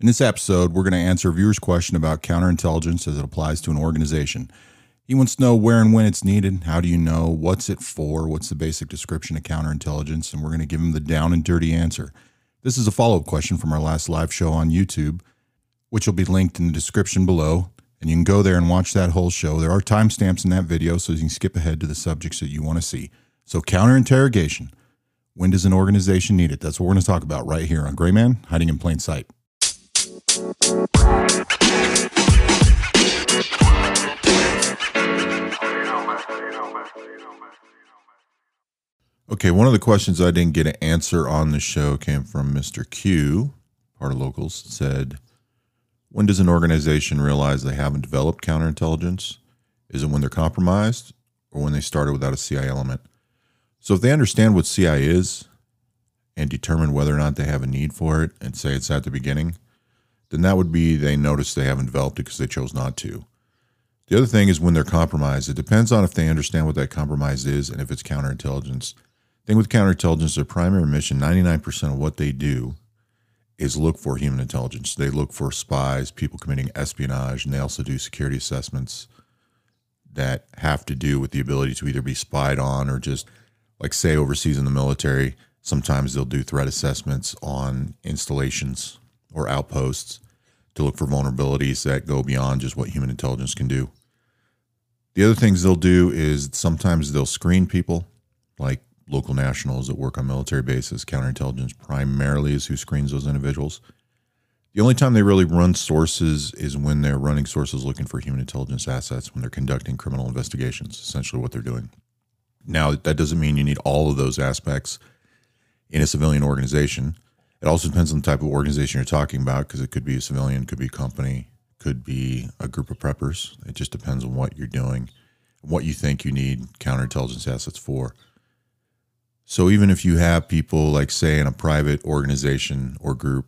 In this episode, we're going to answer a viewer's question about counterintelligence as it applies to an organization. He wants to know where and when it's needed. How do you know? What's it for? What's the basic description of counterintelligence? And we're going to give him the down and dirty answer. This is a follow up question from our last live show on YouTube, which will be linked in the description below. And you can go there and watch that whole show. There are timestamps in that video, so you can skip ahead to the subjects that you want to see. So, counterinterrogation. When does an organization need it? That's what we're going to talk about right here on Gray Man Hiding in Plain Sight. Okay, one of the questions I didn't get an answer on the show came from Mr. Q, part of locals, said, When does an organization realize they haven't developed counterintelligence? Is it when they're compromised or when they started without a CI element? So if they understand what CI is and determine whether or not they have a need for it and say it's at the beginning, then that would be they notice they haven't developed it because they chose not to. The other thing is when they're compromised. It depends on if they understand what that compromise is and if it's counterintelligence. Thing with counterintelligence, their primary mission, 99% of what they do is look for human intelligence. They look for spies, people committing espionage, and they also do security assessments that have to do with the ability to either be spied on or just like say overseas in the military, sometimes they'll do threat assessments on installations or outposts to look for vulnerabilities that go beyond just what human intelligence can do. The other things they'll do is sometimes they'll screen people, like local nationals that work on military bases. Counterintelligence primarily is who screens those individuals. The only time they really run sources is when they're running sources looking for human intelligence assets, when they're conducting criminal investigations, essentially what they're doing. Now, that doesn't mean you need all of those aspects in a civilian organization. It also depends on the type of organization you're talking about because it could be a civilian, could be a company, could be a group of preppers. It just depends on what you're doing, what you think you need counterintelligence assets for. So even if you have people like say in a private organization or group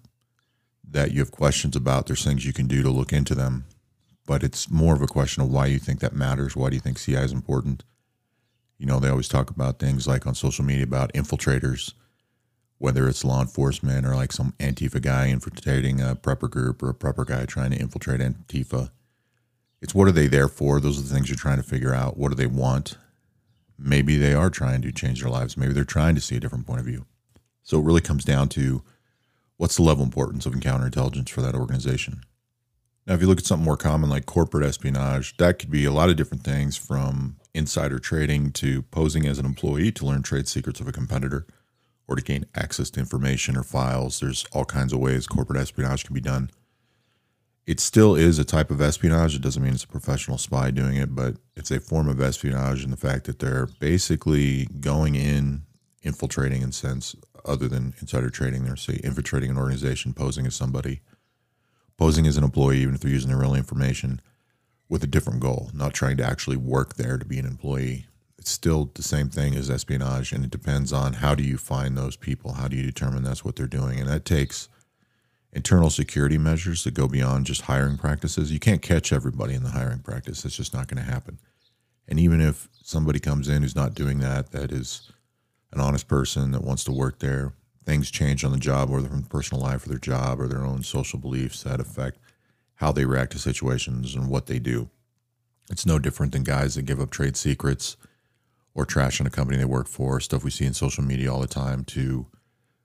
that you have questions about, there's things you can do to look into them. But it's more of a question of why you think that matters. Why do you think CI is important? You know, they always talk about things like on social media about infiltrators whether it's law enforcement or like some Antifa guy infiltrating a prepper group or a prepper guy trying to infiltrate Antifa. It's what are they there for? Those are the things you're trying to figure out. What do they want? Maybe they are trying to change their lives. Maybe they're trying to see a different point of view. So it really comes down to what's the level of importance of counterintelligence for that organization. Now, if you look at something more common like corporate espionage, that could be a lot of different things from insider trading to posing as an employee to learn trade secrets of a competitor or to gain access to information or files. There's all kinds of ways corporate espionage can be done. It still is a type of espionage. It doesn't mean it's a professional spy doing it, but it's a form of espionage in the fact that they're basically going in, infiltrating in sense other than insider trading. They're say infiltrating an organization, posing as somebody, posing as an employee, even if they're using their real information, with a different goal, not trying to actually work there to be an employee it's still the same thing as espionage and it depends on how do you find those people how do you determine that's what they're doing and that takes internal security measures that go beyond just hiring practices. You can't catch everybody in the hiring practice it's just not going to happen. And even if somebody comes in who's not doing that that is an honest person that wants to work there things change on the job whether from personal life or their job or their own social beliefs that affect how they react to situations and what they do. It's no different than guys that give up trade secrets or trash on a company they work for, stuff we see in social media all the time, to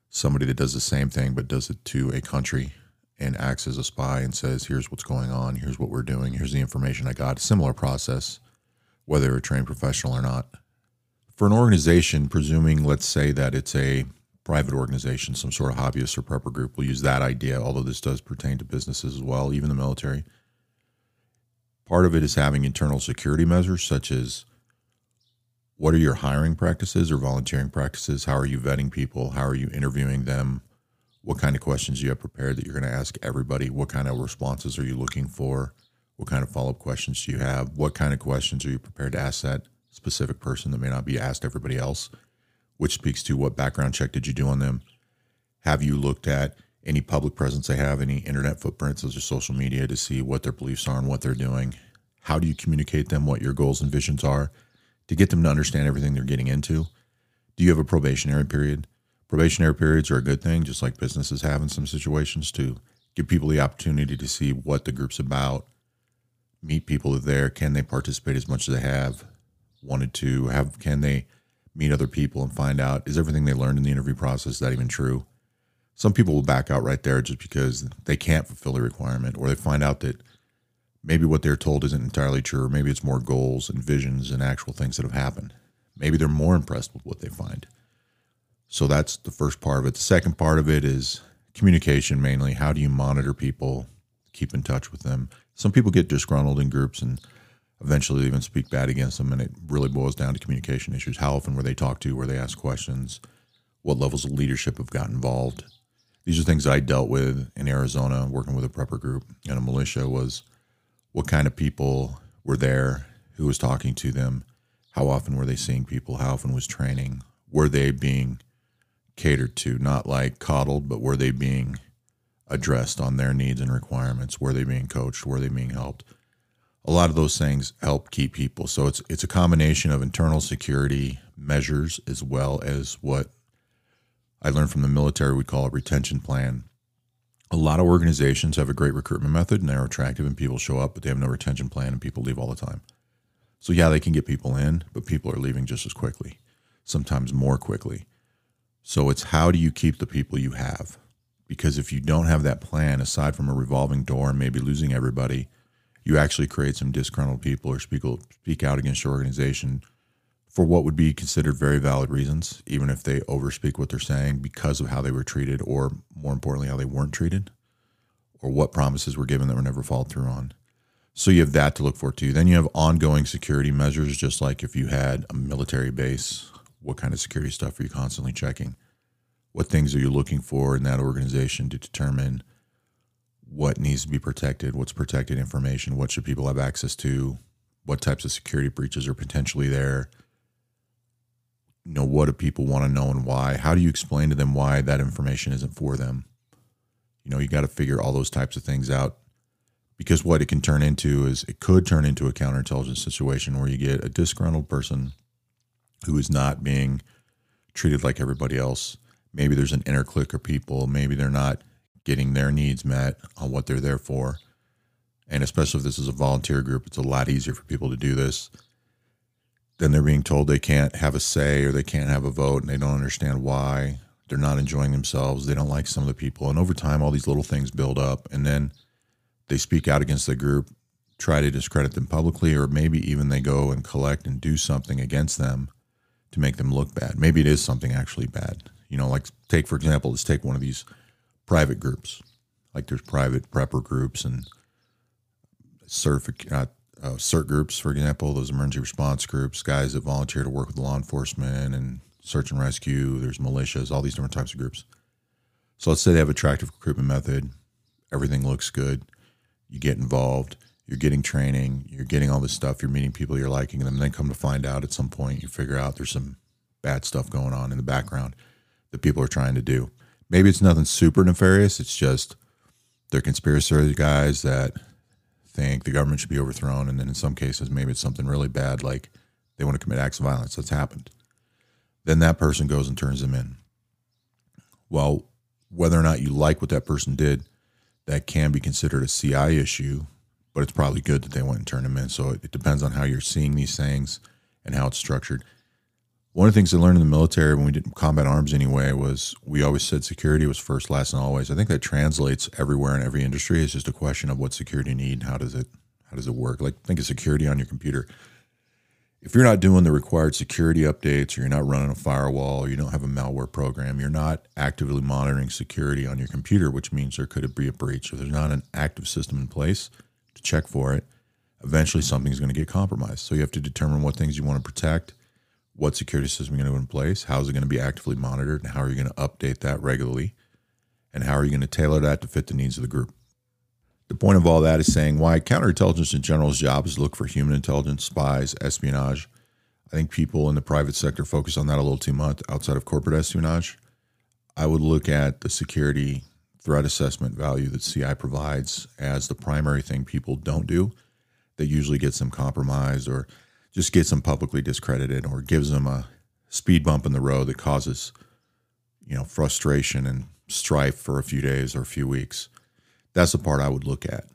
somebody that does the same thing but does it to a country and acts as a spy and says, here's what's going on, here's what we're doing, here's the information I got. Similar process, whether a trained professional or not. For an organization, presuming, let's say that it's a private organization, some sort of hobbyist or prepper group, we'll use that idea, although this does pertain to businesses as well, even the military. Part of it is having internal security measures such as what are your hiring practices or volunteering practices? How are you vetting people? How are you interviewing them? What kind of questions do you have prepared that you're going to ask everybody? What kind of responses are you looking for? What kind of follow up questions do you have? What kind of questions are you prepared to ask that specific person that may not be asked everybody else? Which speaks to what background check did you do on them? Have you looked at any public presence they have, any internet footprints, those or social media to see what their beliefs are and what they're doing? How do you communicate them what your goals and visions are? To get them to understand everything they're getting into. Do you have a probationary period? Probationary periods are a good thing, just like businesses have in some situations to give people the opportunity to see what the group's about, meet people there. Can they participate as much as they have wanted to? Have can they meet other people and find out is everything they learned in the interview process that even true? Some people will back out right there just because they can't fulfill the requirement, or they find out that maybe what they're told isn't entirely true, or maybe it's more goals and visions and actual things that have happened. Maybe they're more impressed with what they find. So that's the first part of it. The second part of it is communication mainly. How do you monitor people, keep in touch with them? Some people get disgruntled in groups and eventually they even speak bad against them, and it really boils down to communication issues. How often were they talked to? Were they asked questions? What levels of leadership have got involved? These are things I dealt with in Arizona working with a prepper group and a militia was what kind of people were there, who was talking to them, how often were they seeing people, how often was training, were they being catered to, not like coddled, but were they being addressed on their needs and requirements? Were they being coached? Were they being helped? A lot of those things help keep people. So it's it's a combination of internal security measures as well as what I learned from the military we call a retention plan. A lot of organizations have a great recruitment method and they're attractive and people show up, but they have no retention plan and people leave all the time. So yeah, they can get people in, but people are leaving just as quickly, sometimes more quickly. So it's how do you keep the people you have? Because if you don't have that plan, aside from a revolving door and maybe losing everybody, you actually create some disgruntled people or speak, speak out against your organization for what would be considered very valid reasons, even if they overspeak what they're saying because of how they were treated, or more importantly, how they weren't treated, or what promises were given that were never followed through on. So you have that to look for too. Then you have ongoing security measures, just like if you had a military base what kind of security stuff are you constantly checking? What things are you looking for in that organization to determine what needs to be protected? What's protected information? What should people have access to? What types of security breaches are potentially there? You know, what do people want to know and why? How do you explain to them why that information isn't for them? You know, you got to figure all those types of things out because what it can turn into is it could turn into a counterintelligence situation where you get a disgruntled person who is not being treated like everybody else. Maybe there's an inner clique of people. Maybe they're not getting their needs met on what they're there for. And especially if this is a volunteer group, it's a lot easier for people to do this. Then they're being told they can't have a say or they can't have a vote and they don't understand why. They're not enjoying themselves. They don't like some of the people. And over time, all these little things build up. And then they speak out against the group, try to discredit them publicly, or maybe even they go and collect and do something against them to make them look bad. Maybe it is something actually bad. You know, like take for example, let's take one of these private groups. Like there's private prepper groups and certific uh, uh, CERT groups, for example, those emergency response groups, guys that volunteer to work with law enforcement and search and rescue. There's militias, all these different types of groups. So let's say they have attractive recruitment method. Everything looks good. You get involved you're getting training, you're getting all this stuff, you're meeting people, you're liking them, and then come to find out at some point you figure out there's some bad stuff going on in the background that people are trying to do. Maybe it's nothing super nefarious, it's just they're conspiracy guys that think the government should be overthrown, and then in some cases maybe it's something really bad like they want to commit acts of violence. That's happened. Then that person goes and turns them in. Well, whether or not you like what that person did, that can be considered a CI issue but it's probably good that they went and turned them in. So it, it depends on how you're seeing these things and how it's structured. One of the things I learned in the military when we did combat arms anyway was we always said security was first, last, and always. I think that translates everywhere in every industry. It's just a question of what security you need. How does it how does it work? Like think of security on your computer. If you're not doing the required security updates or you're not running a firewall or you don't have a malware program, you're not actively monitoring security on your computer, which means there could be a breach. If there's not an active system in place, to check for it, eventually something's going to get compromised. So you have to determine what things you want to protect, what security system you're going to put in place, how is it going to be actively monitored, and how are you going to update that regularly, and how are you going to tailor that to fit the needs of the group. The point of all that is saying why counterintelligence in general's job is look for human intelligence, spies, espionage. I think people in the private sector focus on that a little too much outside of corporate espionage. I would look at the security threat assessment value that CI provides as the primary thing people don't do that usually gets them compromised or just gets them publicly discredited or gives them a speed bump in the road that causes you know frustration and strife for a few days or a few weeks That's the part I would look at.